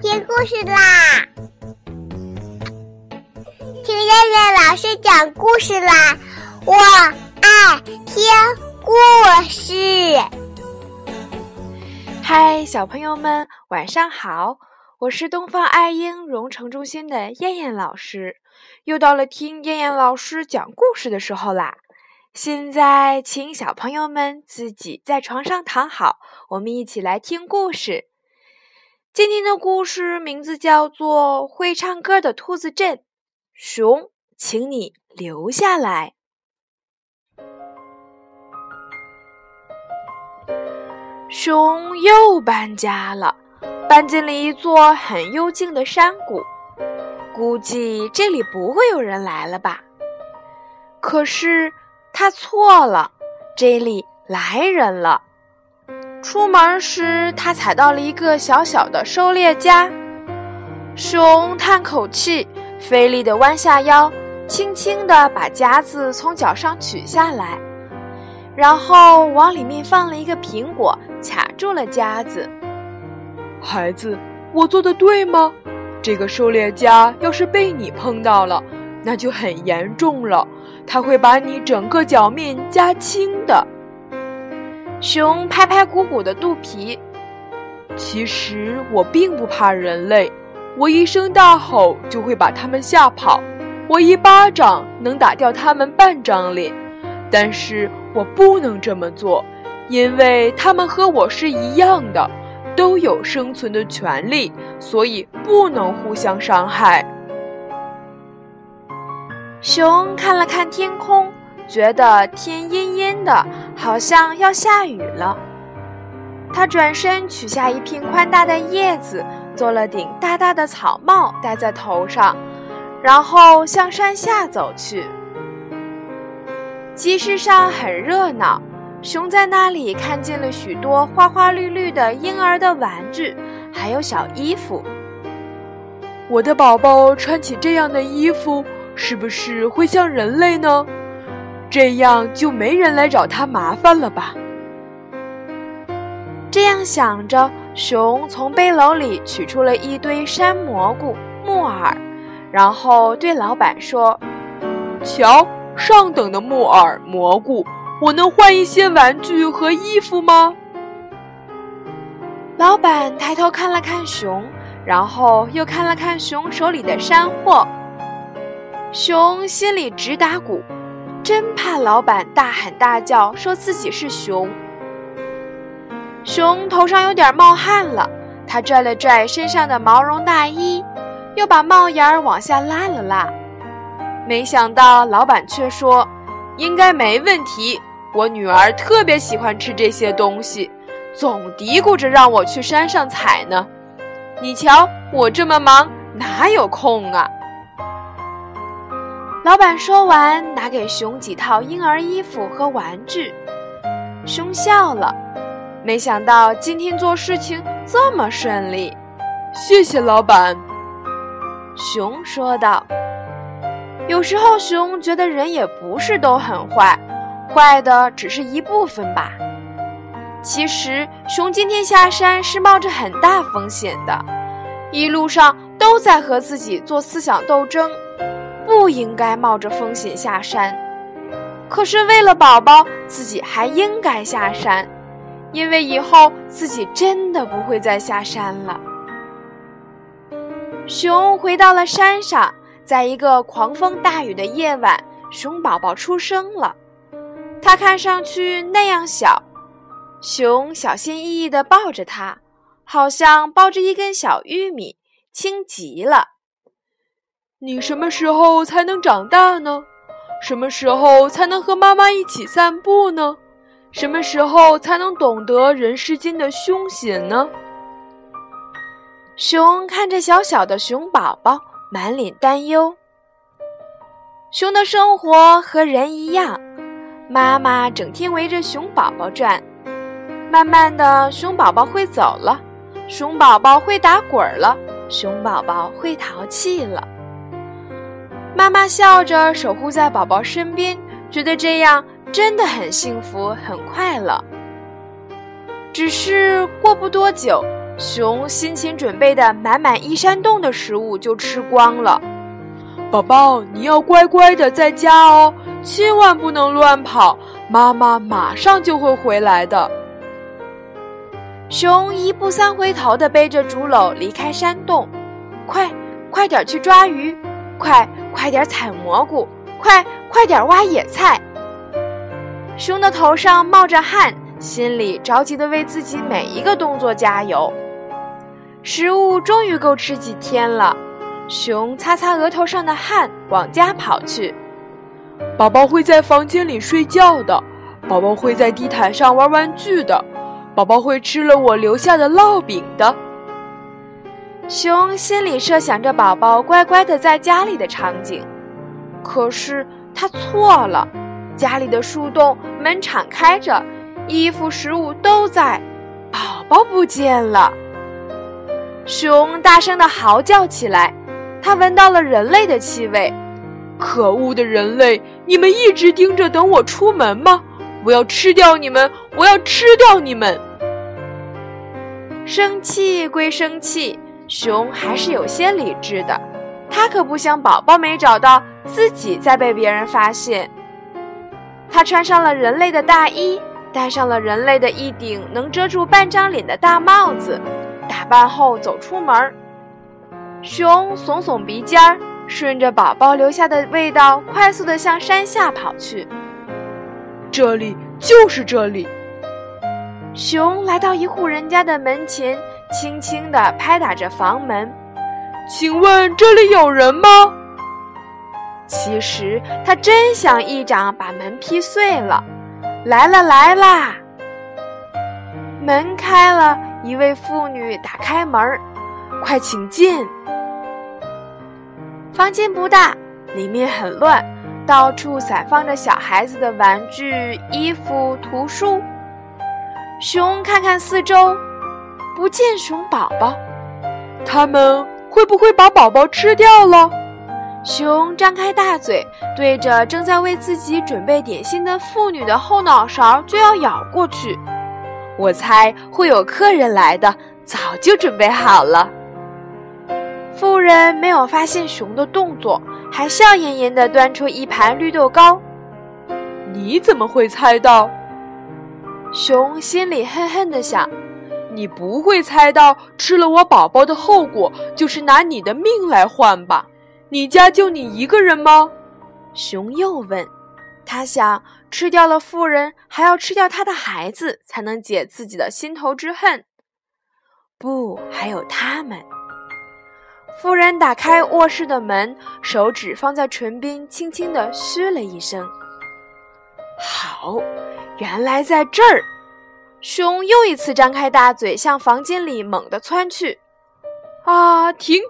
听故事啦！听燕燕老师讲故事啦！我爱听故事。嗨，小朋友们，晚上好！我是东方爱婴蓉城中心的燕燕老师，又到了听燕燕老师讲故事的时候啦。现在，请小朋友们自己在床上躺好，我们一起来听故事。今天的故事名字叫做《会唱歌的兔子镇》。熊，请你留下来。熊又搬家了，搬进了一座很幽静的山谷。估计这里不会有人来了吧？可是他错了，这里来人了。出门时，他踩到了一个小小的狩猎夹。熊叹口气，费力地弯下腰，轻轻地把夹子从脚上取下来，然后往里面放了一个苹果，卡住了夹子。孩子，我做的对吗？这个狩猎夹要是被你碰到了，那就很严重了，它会把你整个脚面夹青的。熊拍拍鼓鼓的肚皮。其实我并不怕人类，我一声大吼就会把他们吓跑，我一巴掌能打掉他们半张脸。但是我不能这么做，因为他们和我是一样的，都有生存的权利，所以不能互相伤害。熊看了看天空。觉得天阴阴的，好像要下雨了。他转身取下一片宽大的叶子，做了顶大大的草帽，戴在头上，然后向山下走去。集市上很热闹，熊在那里看见了许多花花绿绿的婴儿的玩具，还有小衣服。我的宝宝穿起这样的衣服，是不是会像人类呢？这样就没人来找他麻烦了吧？这样想着，熊从背篓里取出了一堆山蘑菇、木耳，然后对老板说：“瞧，上等的木耳、蘑菇，我能换一些玩具和衣服吗？”老板抬头看了看熊，然后又看了看熊手里的山货，熊心里直打鼓。真怕老板大喊大叫，说自己是熊。熊头上有点冒汗了，他拽了拽身上的毛绒大衣，又把帽檐儿往下拉了拉。没想到老板却说：“应该没问题，我女儿特别喜欢吃这些东西，总嘀咕着让我去山上采呢。你瞧，我这么忙，哪有空啊？”老板说完，拿给熊几套婴儿衣服和玩具。熊笑了，没想到今天做事情这么顺利。谢谢老板，熊说道。有时候熊觉得人也不是都很坏，坏的只是一部分吧。其实熊今天下山是冒着很大风险的，一路上都在和自己做思想斗争。不应该冒着风险下山，可是为了宝宝，自己还应该下山，因为以后自己真的不会再下山了。熊回到了山上，在一个狂风大雨的夜晚，熊宝宝出生了。它看上去那样小，熊小心翼翼地抱着它，好像抱着一根小玉米，轻极了。你什么时候才能长大呢？什么时候才能和妈妈一起散步呢？什么时候才能懂得人世间的凶险呢？熊看着小小的熊宝宝，满脸担忧。熊的生活和人一样，妈妈整天围着熊宝宝转。慢慢的，熊宝宝会走了，熊宝宝会打滚了，熊宝宝会淘气了。妈妈笑着守护在宝宝身边，觉得这样真的很幸福、很快乐。只是过不多久，熊辛勤准备的满满一山洞的食物就吃光了。宝宝，你要乖乖的在家哦，千万不能乱跑，妈妈马上就会回来的。熊一步三回头的背着竹篓离开山洞，快，快点去抓鱼，快，快点采蘑菇，快，快点挖野菜。熊的头上冒着汗，心里着急的为自己每一个动作加油。食物终于够吃几天了。熊擦擦额头上的汗，往家跑去。宝宝会在房间里睡觉的，宝宝会在地毯上玩玩具的，宝宝会吃了我留下的烙饼的。熊心里设想着宝宝乖乖的在家里的场景，可是他错了。家里的树洞门敞开着，衣服、食物都在，宝宝不见了。熊大声的嚎叫起来。他闻到了人类的气味，可恶的人类！你们一直盯着等我出门吗？我要吃掉你们！我要吃掉你们！生气归生气，熊还是有些理智的。它可不想宝宝没找到，自己再被别人发现。它穿上了人类的大衣，戴上了人类的一顶能遮住半张脸的大帽子，打扮后走出门。熊耸耸鼻尖儿，顺着宝宝留下的味道，快速地向山下跑去。这里就是这里。熊来到一户人家的门前，轻轻地拍打着房门：“请问这里有人吗？”其实他真想一掌把门劈碎了。来了来啦！门开了，一位妇女打开门儿。快请进。房间不大，里面很乱，到处散放着小孩子的玩具、衣服、图书。熊看看四周，不见熊宝宝，他们会不会把宝宝吃掉了？熊张开大嘴，对着正在为自己准备点心的妇女的后脑勺就要咬过去。我猜会有客人来的，早就准备好了。妇人没有发现熊的动作，还笑吟吟地端出一盘绿豆糕。你怎么会猜到？熊心里恨恨地想：“你不会猜到吃了我宝宝的后果就是拿你的命来换吧？你家就你一个人吗？”熊又问。他想，吃掉了妇人，还要吃掉他的孩子，才能解自己的心头之恨。不，还有他们。夫人打开卧室的门，手指放在唇边，轻轻地嘘了一声。好，原来在这儿。熊又一次张开大嘴，向房间里猛地窜去。啊！停！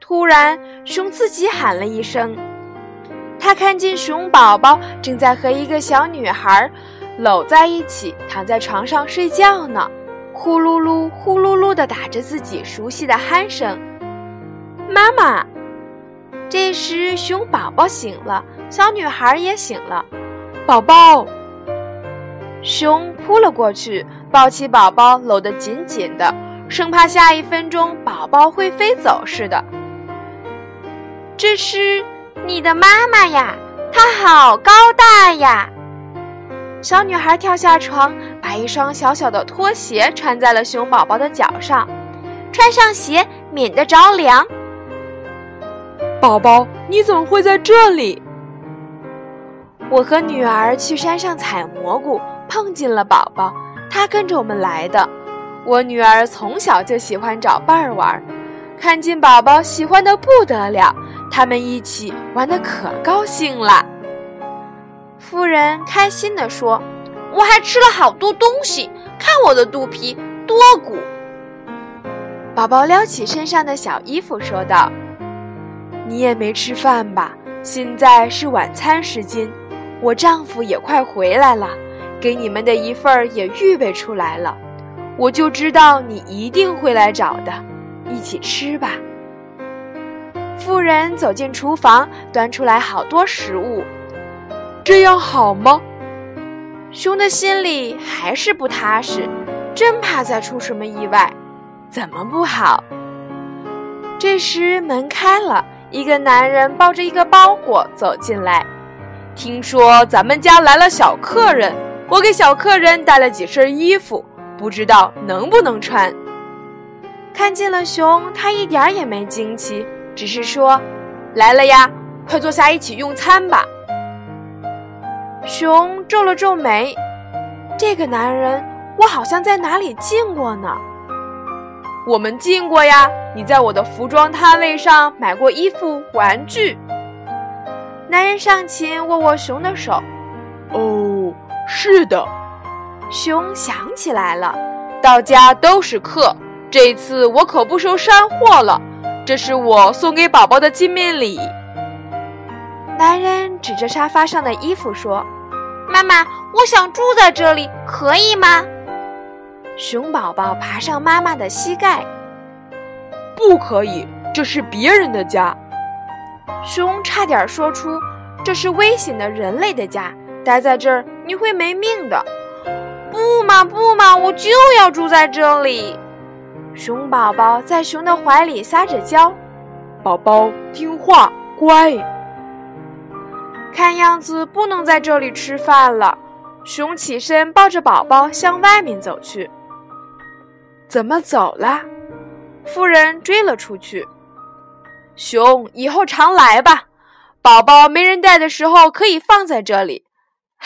突然，熊自己喊了一声。他看见熊宝宝正在和一个小女孩搂在一起，躺在床上睡觉呢，呼噜噜、呼噜噜地打着自己熟悉的鼾声。妈妈，这时熊宝宝醒了，小女孩也醒了。宝宝，熊扑了过去，抱起宝宝，搂得紧紧的，生怕下一分钟宝宝会飞走似的。这是你的妈妈呀，她好高大呀！小女孩跳下床，把一双小小的拖鞋穿在了熊宝宝的脚上，穿上鞋免得着凉。宝宝，你怎么会在这里？我和女儿去山上采蘑菇，碰见了宝宝，他跟着我们来的。我女儿从小就喜欢找伴儿玩，看见宝宝喜欢的不得了，他们一起玩的可高兴了。夫人开心地说：“我还吃了好多东西，看我的肚皮多鼓。”宝宝撩起身上的小衣服说道。你也没吃饭吧？现在是晚餐时间，我丈夫也快回来了，给你们的一份也预备出来了。我就知道你一定会来找的，一起吃吧。妇人走进厨房，端出来好多食物。这样好吗？熊的心里还是不踏实。真怕再出什么意外，怎么不好？这时门开了，一个男人抱着一个包裹走进来。听说咱们家来了小客人，我给小客人带了几身衣服，不知道能不能穿。看见了熊，他一点也没惊奇，只是说：“来了呀，快坐下一起用餐吧。”熊皱了皱眉，这个男人我好像在哪里见过呢？我们见过呀，你在我的服装摊位上买过衣服、玩具。男人上前握握熊的手。哦，是的，熊想起来了，到家都是客。这次我可不收山货了，这是我送给宝宝的见面礼。男人指着沙发上的衣服说：“妈妈，我想住在这里，可以吗？”熊宝宝爬上妈妈的膝盖：“不可以，这是别人的家。”熊差点说出：“这是危险的人类的家，待在这儿你会没命的。”不嘛不嘛，我就要住在这里。熊宝宝在熊的怀里撒着娇，宝宝听话乖。看样子不能在这里吃饭了。熊起身抱着宝宝向外面走去。怎么走了？夫人追了出去。熊以后常来吧，宝宝没人带的时候可以放在这里。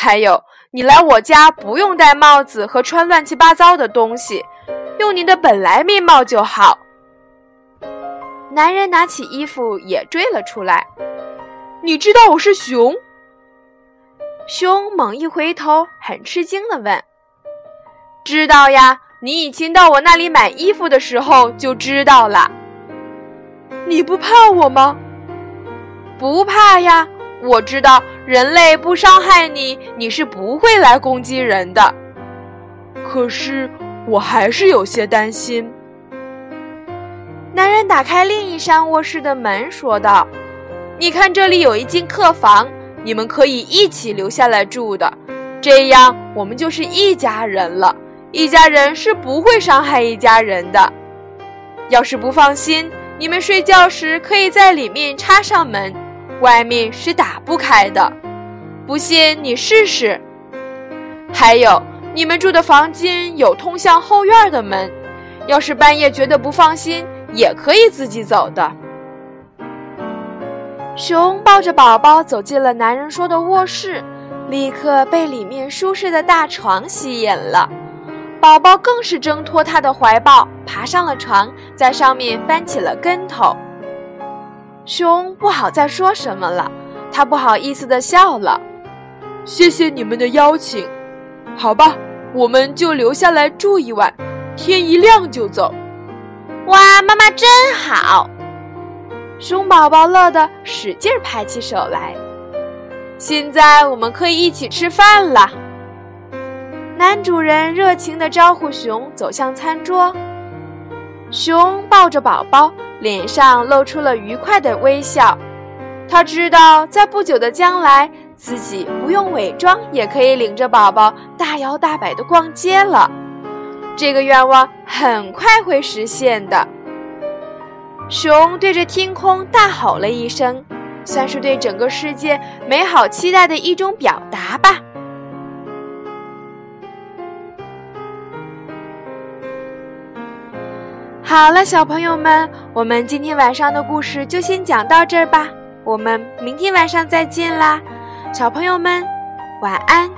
还有，你来我家不用戴帽子和穿乱七八糟的东西。用你的本来面貌就好。男人拿起衣服也追了出来。你知道我是熊？熊猛一回头，很吃惊地问：“知道呀，你以前到我那里买衣服的时候就知道了。你不怕我吗？不怕呀，我知道人类不伤害你，你是不会来攻击人的。可是……”我还是有些担心。男人打开另一扇卧室的门，说道：“你看，这里有一间客房，你们可以一起留下来住的。这样，我们就是一家人了。一家人是不会伤害一家人的。要是不放心，你们睡觉时可以在里面插上门，外面是打不开的。不信，你试试。还有。”你们住的房间有通向后院的门，要是半夜觉得不放心，也可以自己走的。熊抱着宝宝走进了男人说的卧室，立刻被里面舒适的大床吸引了。宝宝更是挣脱他的怀抱，爬上了床，在上面翻起了跟头。熊不好再说什么了，他不好意思地笑了。谢谢你们的邀请，好吧。我们就留下来住一晚，天一亮就走。哇，妈妈真好！熊宝宝乐得使劲拍起手来。现在我们可以一起吃饭了。男主人热情地招呼熊走向餐桌。熊抱着宝宝，脸上露出了愉快的微笑。他知道，在不久的将来。自己不用伪装，也可以领着宝宝大摇大摆地逛街了。这个愿望很快会实现的。熊对着天空大吼了一声，算是对整个世界美好期待的一种表达吧。好了，小朋友们，我们今天晚上的故事就先讲到这儿吧。我们明天晚上再见啦！小朋友们，晚安。